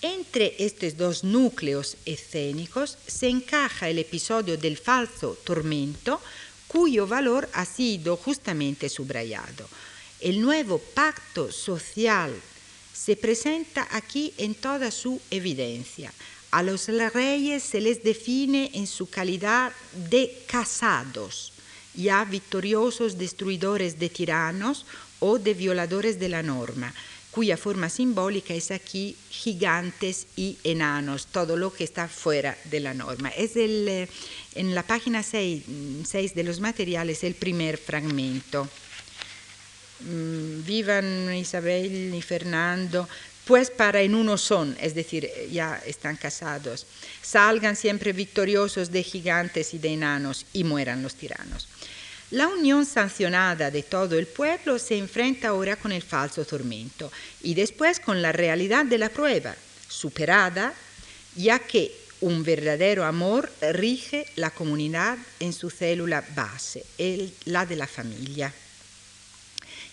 Entre estos dos núcleos escénicos se encaja el episodio del falso tormento, cuyo valor ha sido justamente subrayado. El nuevo pacto social se presenta aquí en toda su evidencia. A los reyes se les define en su calidad de casados, ya victoriosos destruidores de tiranos o de violadores de la norma, cuya forma simbólica es aquí gigantes y enanos, todo lo que está fuera de la norma. Es eh, en la página 6, 6 de los materiales el primer fragmento. Mm, vivan Isabel y Fernando, pues para en uno son, es decir, ya están casados, salgan siempre victoriosos de gigantes y de enanos y mueran los tiranos. La unión sancionada de todo el pueblo se enfrenta ahora con el falso tormento y después con la realidad de la prueba, superada, ya que un verdadero amor rige la comunidad en su célula base, la de la familia.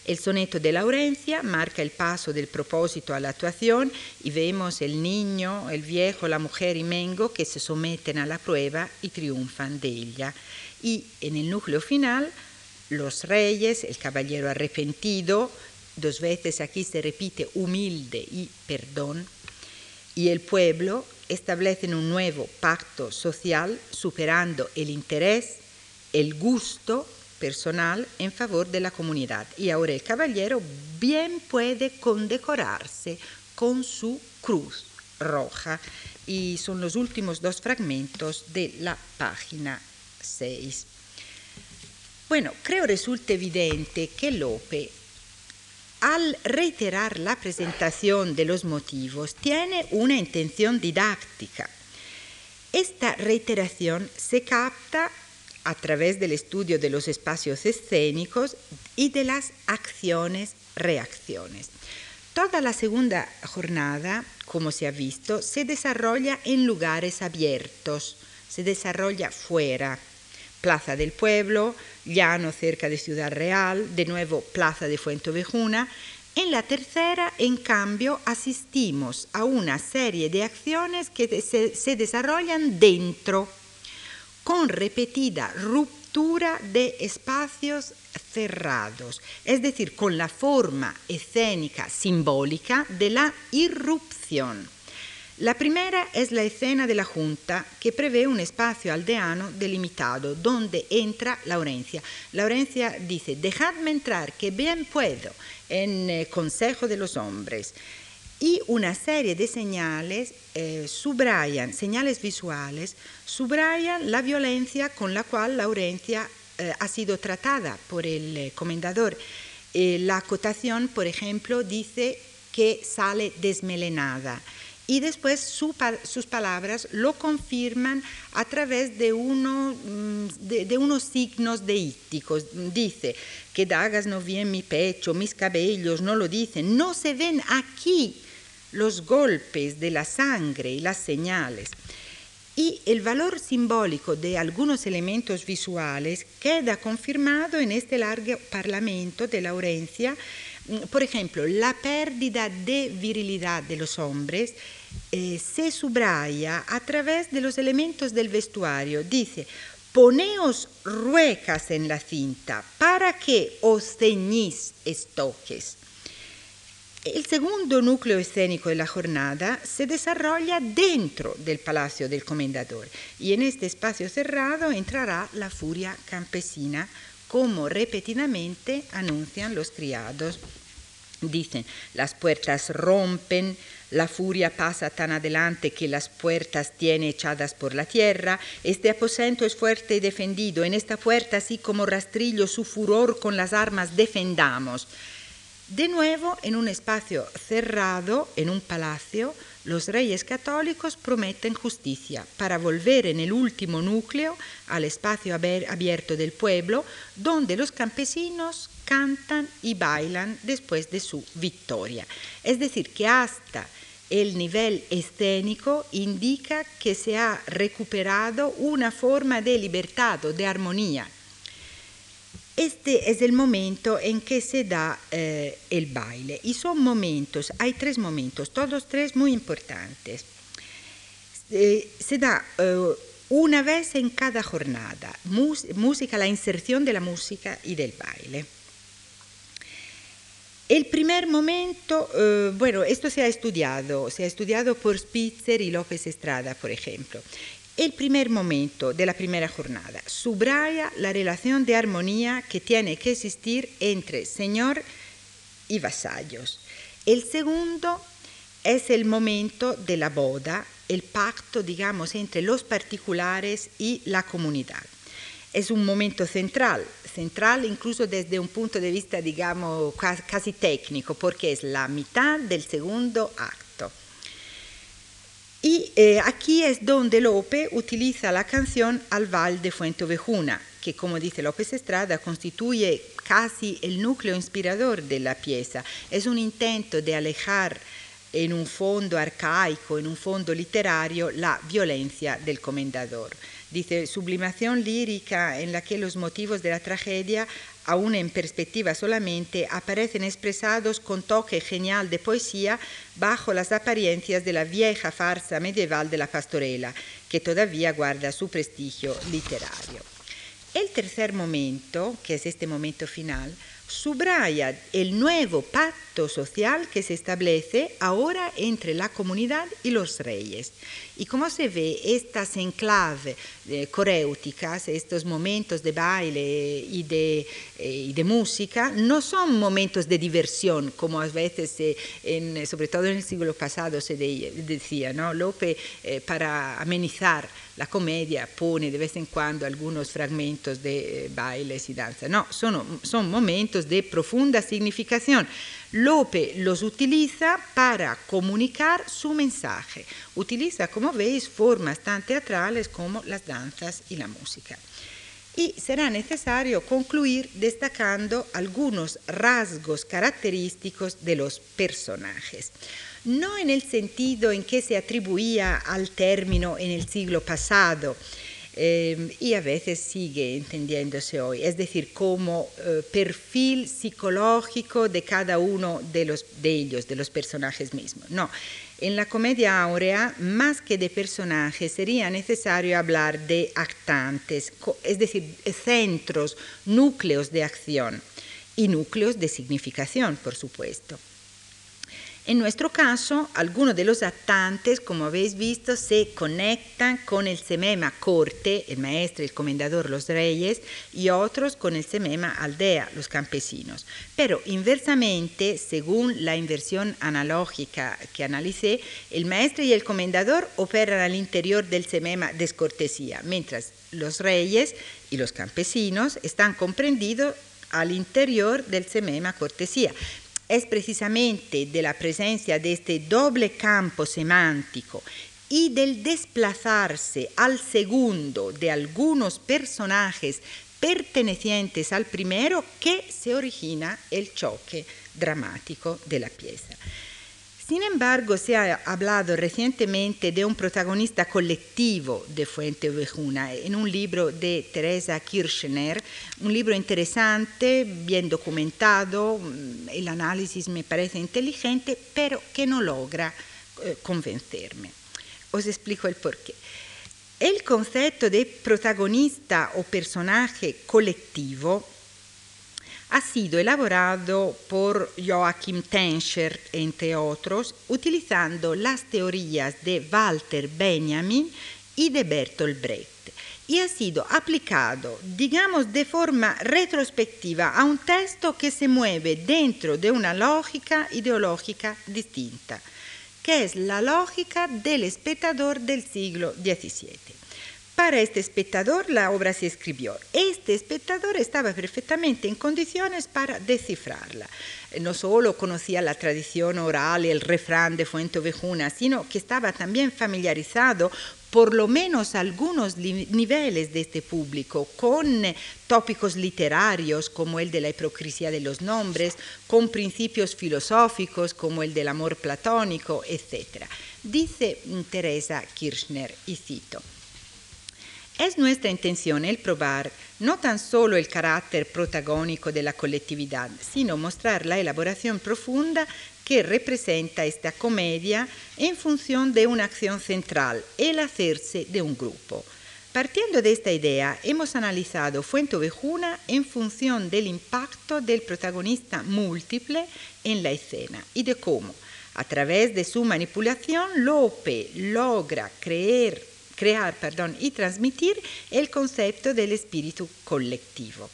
El soneto de Laurencia marca el paso del propósito a la actuación y vemos el niño, el viejo, la mujer y Mengo que se someten a la prueba y triunfan de ella. Y en el núcleo final, los reyes, el caballero arrepentido, dos veces aquí se repite humilde y perdón, y el pueblo establecen un nuevo pacto social superando el interés el gusto personal en favor de la comunidad. Y ahora el caballero bien puede condecorarse con su cruz roja. Y son los últimos dos fragmentos de la página 6. Bueno, creo resulta evidente que Lope, al reiterar la presentación de los motivos, tiene una intención didáctica. Esta reiteración se capta a través del estudio de los espacios escénicos y de las acciones-reacciones. Toda la segunda jornada, como se ha visto, se desarrolla en lugares abiertos, se desarrolla fuera. Plaza del Pueblo, llano cerca de Ciudad Real, de nuevo Plaza de Fuentovejuna. En la tercera, en cambio, asistimos a una serie de acciones que se, se desarrollan dentro, con repetida ruptura de espacios cerrados, es decir, con la forma escénica simbólica de la irrupción. La primera es la escena de la Junta que prevé un espacio aldeano delimitado donde entra Laurencia. Laurencia dice, dejadme entrar, que bien puedo, en el Consejo de los Hombres. Y una serie de señales eh, subrayan, señales visuales, subrayan la violencia con la cual Laurencia eh, ha sido tratada por el eh, comendador. Eh, la acotación, por ejemplo, dice que sale desmelenada y después su, sus palabras lo confirman a través de, uno, mm, de, de, unos signos deíticos. Dice que dagas no vi en mi pecho, mis cabellos no lo dicen, no se ven aquí los golpes de la sangre y las señales. Y el valor simbólico de algunos elementos visuales queda confirmado en este largo parlamento de Laurencia. Por ejemplo, la pérdida de virilidad de los hombres eh, se subraya a través de los elementos del vestuario. Dice, poneos ruecas en la cinta para que os ceñís estoques. El segundo núcleo escénico de la jornada se desarrolla dentro del Palacio del Comendador y en este espacio cerrado entrará la furia campesina, como repetidamente anuncian los criados. Dicen, las puertas rompen, la furia pasa tan adelante que las puertas tiene echadas por la tierra. Este aposento es fuerte y defendido. En esta puerta, así como rastrillo, su furor con las armas defendamos. De nuevo, en un espacio cerrado, en un palacio, los reyes católicos prometen justicia para volver en el último núcleo al espacio abierto del pueblo, donde los campesinos cantan y bailan después de su victoria. Es decir, que hasta el nivel escénico indica que se ha recuperado una forma de libertad o de armonía. Este es el momento en que se da eh, el baile y son momentos, hay tres momentos, todos tres muy importantes. Se da eh, una vez en cada jornada, música, la inserción de la música y del baile. El primer momento, eh, bueno, esto se ha estudiado, se ha estudiado por Spitzer y López Estrada, por ejemplo. El primer momento de la primera jornada subraya la relación de armonía que tiene que existir entre señor y vasallos. El segundo es el momento de la boda, el pacto, digamos, entre los particulares y la comunidad. Es un momento central, central incluso desde un punto de vista, digamos, casi técnico, porque es la mitad del segundo acto. Y eh, aquí es donde Lope utiliza la canción Al Val de Fuentovejuna, que como dice López Estrada constituye casi el núcleo inspirador de la pieza. Es un intento de alejar en un fondo arcaico, en un fondo literario, la violencia del comendador. Dice, sublimación lírica en la que los motivos de la tragedia, aún en perspectiva solamente, aparecen expresados con toque genial de poesía bajo las apariencias de la vieja farsa medieval de la pastorela, que todavía guarda su prestigio literario. El tercer momento, que es este momento final, subraya el nuevo pacto social que se establece ahora entre la comunidad y los reyes. Y como se ve, estas enclaves eh, coréuticas, estos momentos de baile y de, eh, y de, música, no son momentos de diversión, como a veces, eh, en, sobre todo en el siglo pasado, se de, decía, ¿no? Lope, eh, para amenizar la comedia, pone de vez en cuando algunos fragmentos de eh, bailes y danza. No, son, son momentos de profunda significación. Lope los utiliza para comunicar su mensaje. Utiliza, como veis, formas tan teatrales como las danzas y la música. Y será necesario concluir destacando algunos rasgos característicos de los personajes. No en el sentido en que se atribuía al término en el siglo pasado, eh, y a veces sigue entendiéndose hoy, es decir, como eh, perfil psicológico de cada uno de, los, de ellos, de los personajes mismos. No, en la comedia áurea, más que de personajes, sería necesario hablar de actantes, es decir, centros, núcleos de acción y núcleos de significación, por supuesto. En nuestro caso, algunos de los actantes, como habéis visto, se conectan con el semema corte, el maestro, el comendador, los reyes, y otros con el semema aldea, los campesinos. Pero inversamente, según la inversión analógica que analicé, el maestro y el comendador operan al interior del semema descortesía, mientras los reyes y los campesinos están comprendidos al interior del semema cortesía es precisamente de la presencia de este doble campo semántico y del desplazarse al segundo de algunos personajes pertenecientes al primero que se origina el choque dramático de la pieza. Sin embargo, se ha hablado recientemente de un protagonista colectivo de Fuente Ovejuna en un libro de Teresa Kirchner, un libro interesante, bien documentado, mm, el análisis me parece inteligente, pero que no logra eh, convencerme. Os explico el porqué. El concepto de protagonista o personaje colectivo ha sido elaborado por Joachim Tenscher, entre otros, utilizando las teorías de Walter Benjamin y de Bertolt Brecht y ha sido aplicado, digamos, de forma retrospectiva a un texto que se mueve dentro de una lógica ideológica distinta, que es la lógica del espectador del siglo XVII. Para este espectador la obra se escribió. Este espectador estaba perfectamente en condiciones para descifrarla. No solo conocía la tradición oral y el refrán de Fuente Ovejuna, sino que estaba también familiarizado por lo menos algunos niveles de este público, con tópicos literarios como el de la hipocresía de los nombres, con principios filosóficos como el del amor platónico, etc. Dice Teresa Kirchner, y cito, es nuestra intención el probar no tan solo el carácter protagónico de la colectividad, sino mostrar la elaboración profunda que representa esta comedia en función de una acción central, el hacerse de un grupo. Partiendo de esta idea, hemos analizado Fuente Ovejuna en función del impacto del protagonista múltiple en la escena y de cómo, a través de su manipulación, Lope logra creer crear perdón, y transmitir el concepto del espíritu colectivo.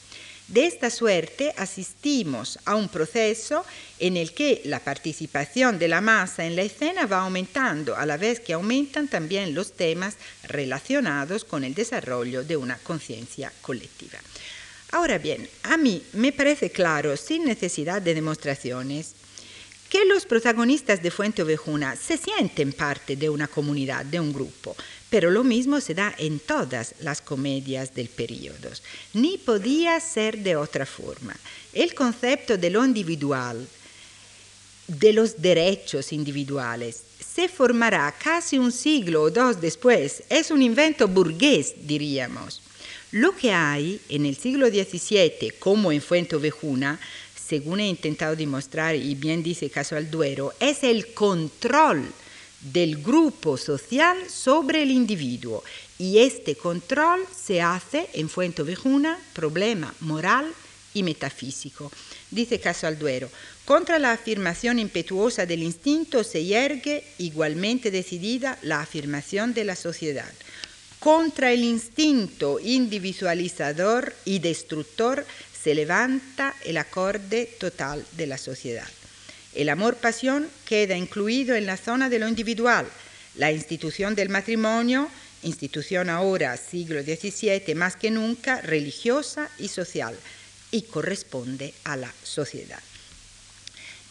De esta suerte asistimos a un proceso en el que la participación de la masa en la escena va aumentando a la vez que aumentan también los temas relacionados con el desarrollo de una conciencia colectiva. Ahora bien, a mí me parece claro, sin necesidad de demostraciones, que los protagonistas de Fuente Ovejuna se sienten parte de una comunidad, de un grupo, pero lo mismo se da en todas las comedias del periodo. Ni podía ser de otra forma. El concepto de lo individual, de los derechos individuales, se formará casi un siglo o dos después. Es un invento burgués, diríamos. Lo que hay en el siglo XVII, como en Fuente Ovejuna, según he intentado demostrar y bien dice Caso Duero, es el control del grupo social sobre el individuo y este control se hace en Fuente Ovejuna problema moral y metafísico. Dice Caso Alduero, contra la afirmación impetuosa del instinto se yergue igualmente decidida la afirmación de la sociedad. Contra el instinto individualizador y destructor se levanta el acorde total de la sociedad. El amor-pasión queda incluido en la zona de lo individual. La institución del matrimonio institución ahora, siglo XVII, más que nunca religiosa y social, y corresponde a la sociedad.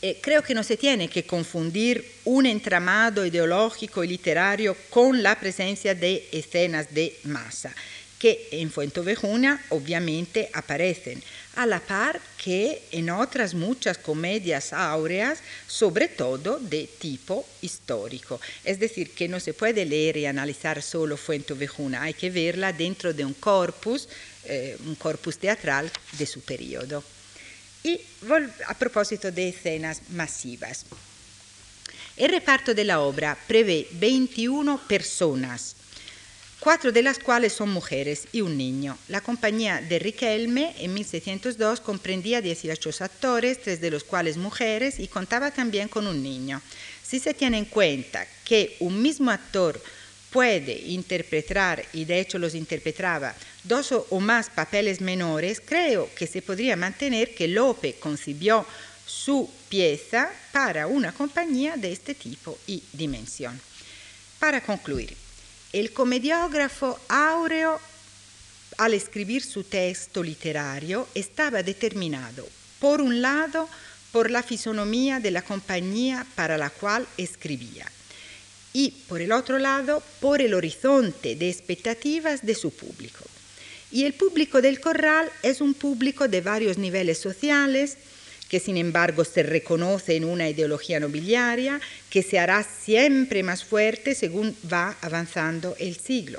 Eh, creo que no se tiene que confundir un entramado ideológico y literario con la presencia de escenas de masa que en Fuentovejuna obviamente aparecen, a la par que en otras muchas comedias áureas, sobre todo de tipo histórico. Es decir, que no se puede leer y analizar solo Fuentovejuna, hay que verla dentro de un corpus, eh, un corpus teatral de su periodo. Y a propósito de escenas masivas. El reparto de la obra prevé 21 personas, cuatro de las cuales son mujeres y un niño. La compañía de Riquelme en 1602 comprendía 18 actores, tres de los cuales mujeres, y contaba también con un niño. Si se tiene en cuenta que un mismo actor puede interpretar, y de hecho los interpretaba, dos o más papeles menores, creo que se podría mantener que Lope concibió su pieza para una compañía de este tipo y dimensión. Para concluir, el comediógrafo áureo, al escribir su texto literario, estaba determinado, por un lado, por la fisonomía de la compañía para la cual escribía y, por el otro lado, por el horizonte de expectativas de su público. Y el público del corral es un público de varios niveles sociales, que sin embargo se reconoce en una ideología nobiliaria que se hará siempre más fuerte según va avanzando el siglo.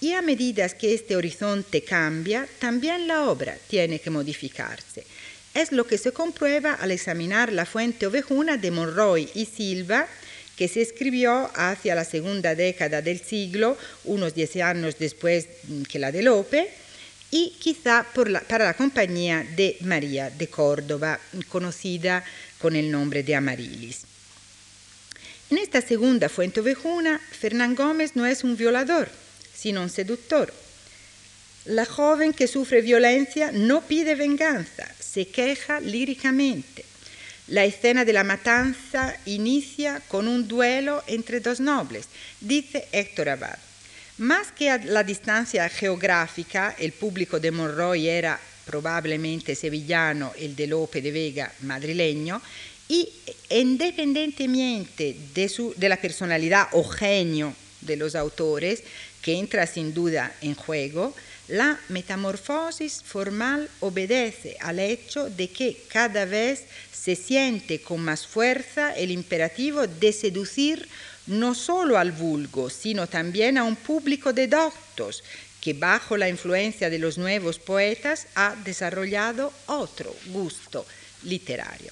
Y a medida que este horizonte cambia, también la obra tiene que modificarse. Es lo que se comprueba al examinar la fuente ovejuna de Monroy y Silva, que se escribió hacia la segunda década del siglo, unos diez años después que la de Lope, y quizá para la compañía de María de Córdoba, conocida con el nombre de Amarilis. En esta segunda fuente ovejuna, Fernán Gómez no es un violador, sino un seductor. La joven que sufre violencia no pide venganza, se queja líricamente. La escena de la matanza inicia con un duelo entre dos nobles, dice Héctor Abad. Más que a la distancia geográfica, el público de Monroy era probablemente sevillano, el de Lope de Vega madrileño, y independientemente de, de la personalidad o genio de los autores, que entra sin duda en juego, la metamorfosis formal obedece al hecho de que cada vez se siente con más fuerza el imperativo de seducir no solo al vulgo, sino también a un público de doctos que bajo la influencia de los nuevos poetas ha desarrollado otro gusto literario.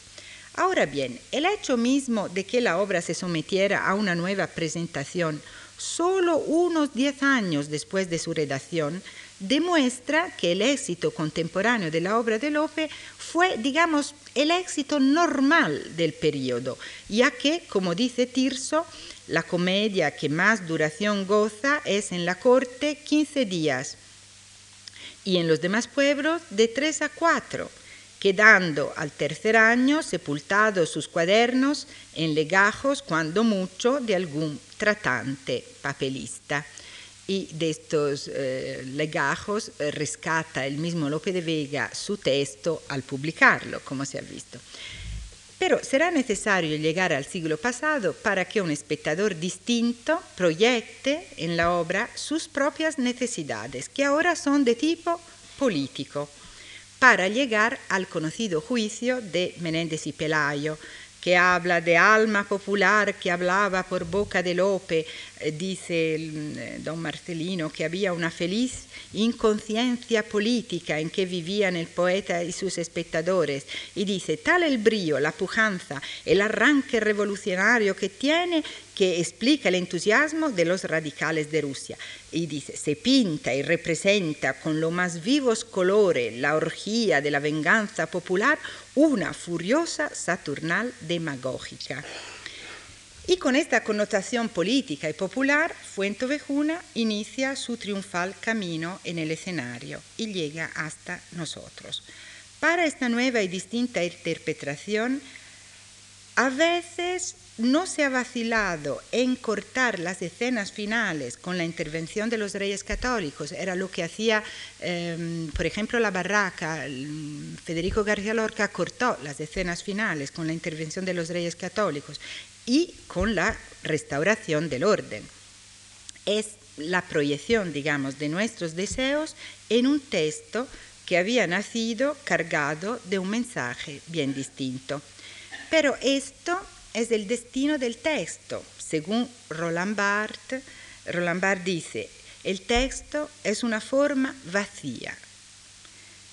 Ahora bien, el hecho mismo de que la obra se sometiera a una nueva presentación solo unos diez años después de su redacción demuestra que el éxito contemporáneo de la obra de Lope fue, digamos, el éxito normal del periodo, ya que, como dice Tirso, la comedia que más duración goza es en la corte 15 días y en los demás pueblos de 3 a 4, quedando al tercer año sepultados sus cuadernos en legajos, cuando mucho, de algún tratante papelista. Y de estos eh, legajos eh, rescata el mismo Lope de Vega su texto al publicarlo, como se ha visto. Pero será necesario llegar al siglo pasado para que un espectador distinto proyecte en la obra sus propias necesidades, que ahora son de tipo político, para llegar al conocido juicio de Menéndez y Pelayo, que habla de alma popular que hablaba por boca de Lope, eh, dice eh, don Marcelino que había una feliz inconsciencia política en que vivían el poeta y sus espectadores, y dice, tal el brío, la pujanza, el arranque revolucionario que tiene que explica el entusiasmo de los radicales de Rusia. Y dice, se pinta y representa con los más vivos colores la orgía de la venganza popular, una furiosa saturnal demagógica. Y con esta connotación política y popular, Fuentovejuna inicia su triunfal camino en el escenario y llega hasta nosotros. Para esta nueva y distinta interpretación, a veces no se ha vacilado en cortar las escenas finales con la intervención de los reyes católicos. Era lo que hacía, em, por ejemplo, la barraca. Federico García Lorca cortó las escenas finales con la intervención de los reyes católicos y con la restauración del orden. Es la proyección, digamos, de nuestros deseos en un texto que había nacido cargado de un mensaje bien distinto. Pero esto es el destino del texto. Según Roland Barthes, Roland Barthes dice, el texto es una forma vacía,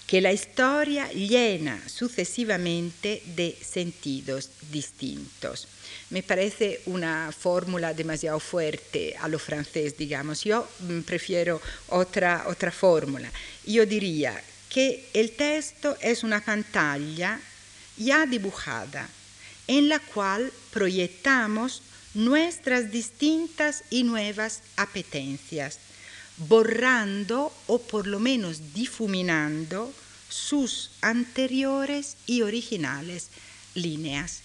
que la historia llena sucesivamente de sentidos distintos. Me parece una fórmula demasiado fuerte a lo francés, digamos. Yo mm, prefiero otra, otra fórmula. Yo diría que el texto es una pantalla ya dibujada en la cual proyectamos nuestras distintas y nuevas apetencias, borrando o por lo menos difuminando sus anteriores y originales líneas.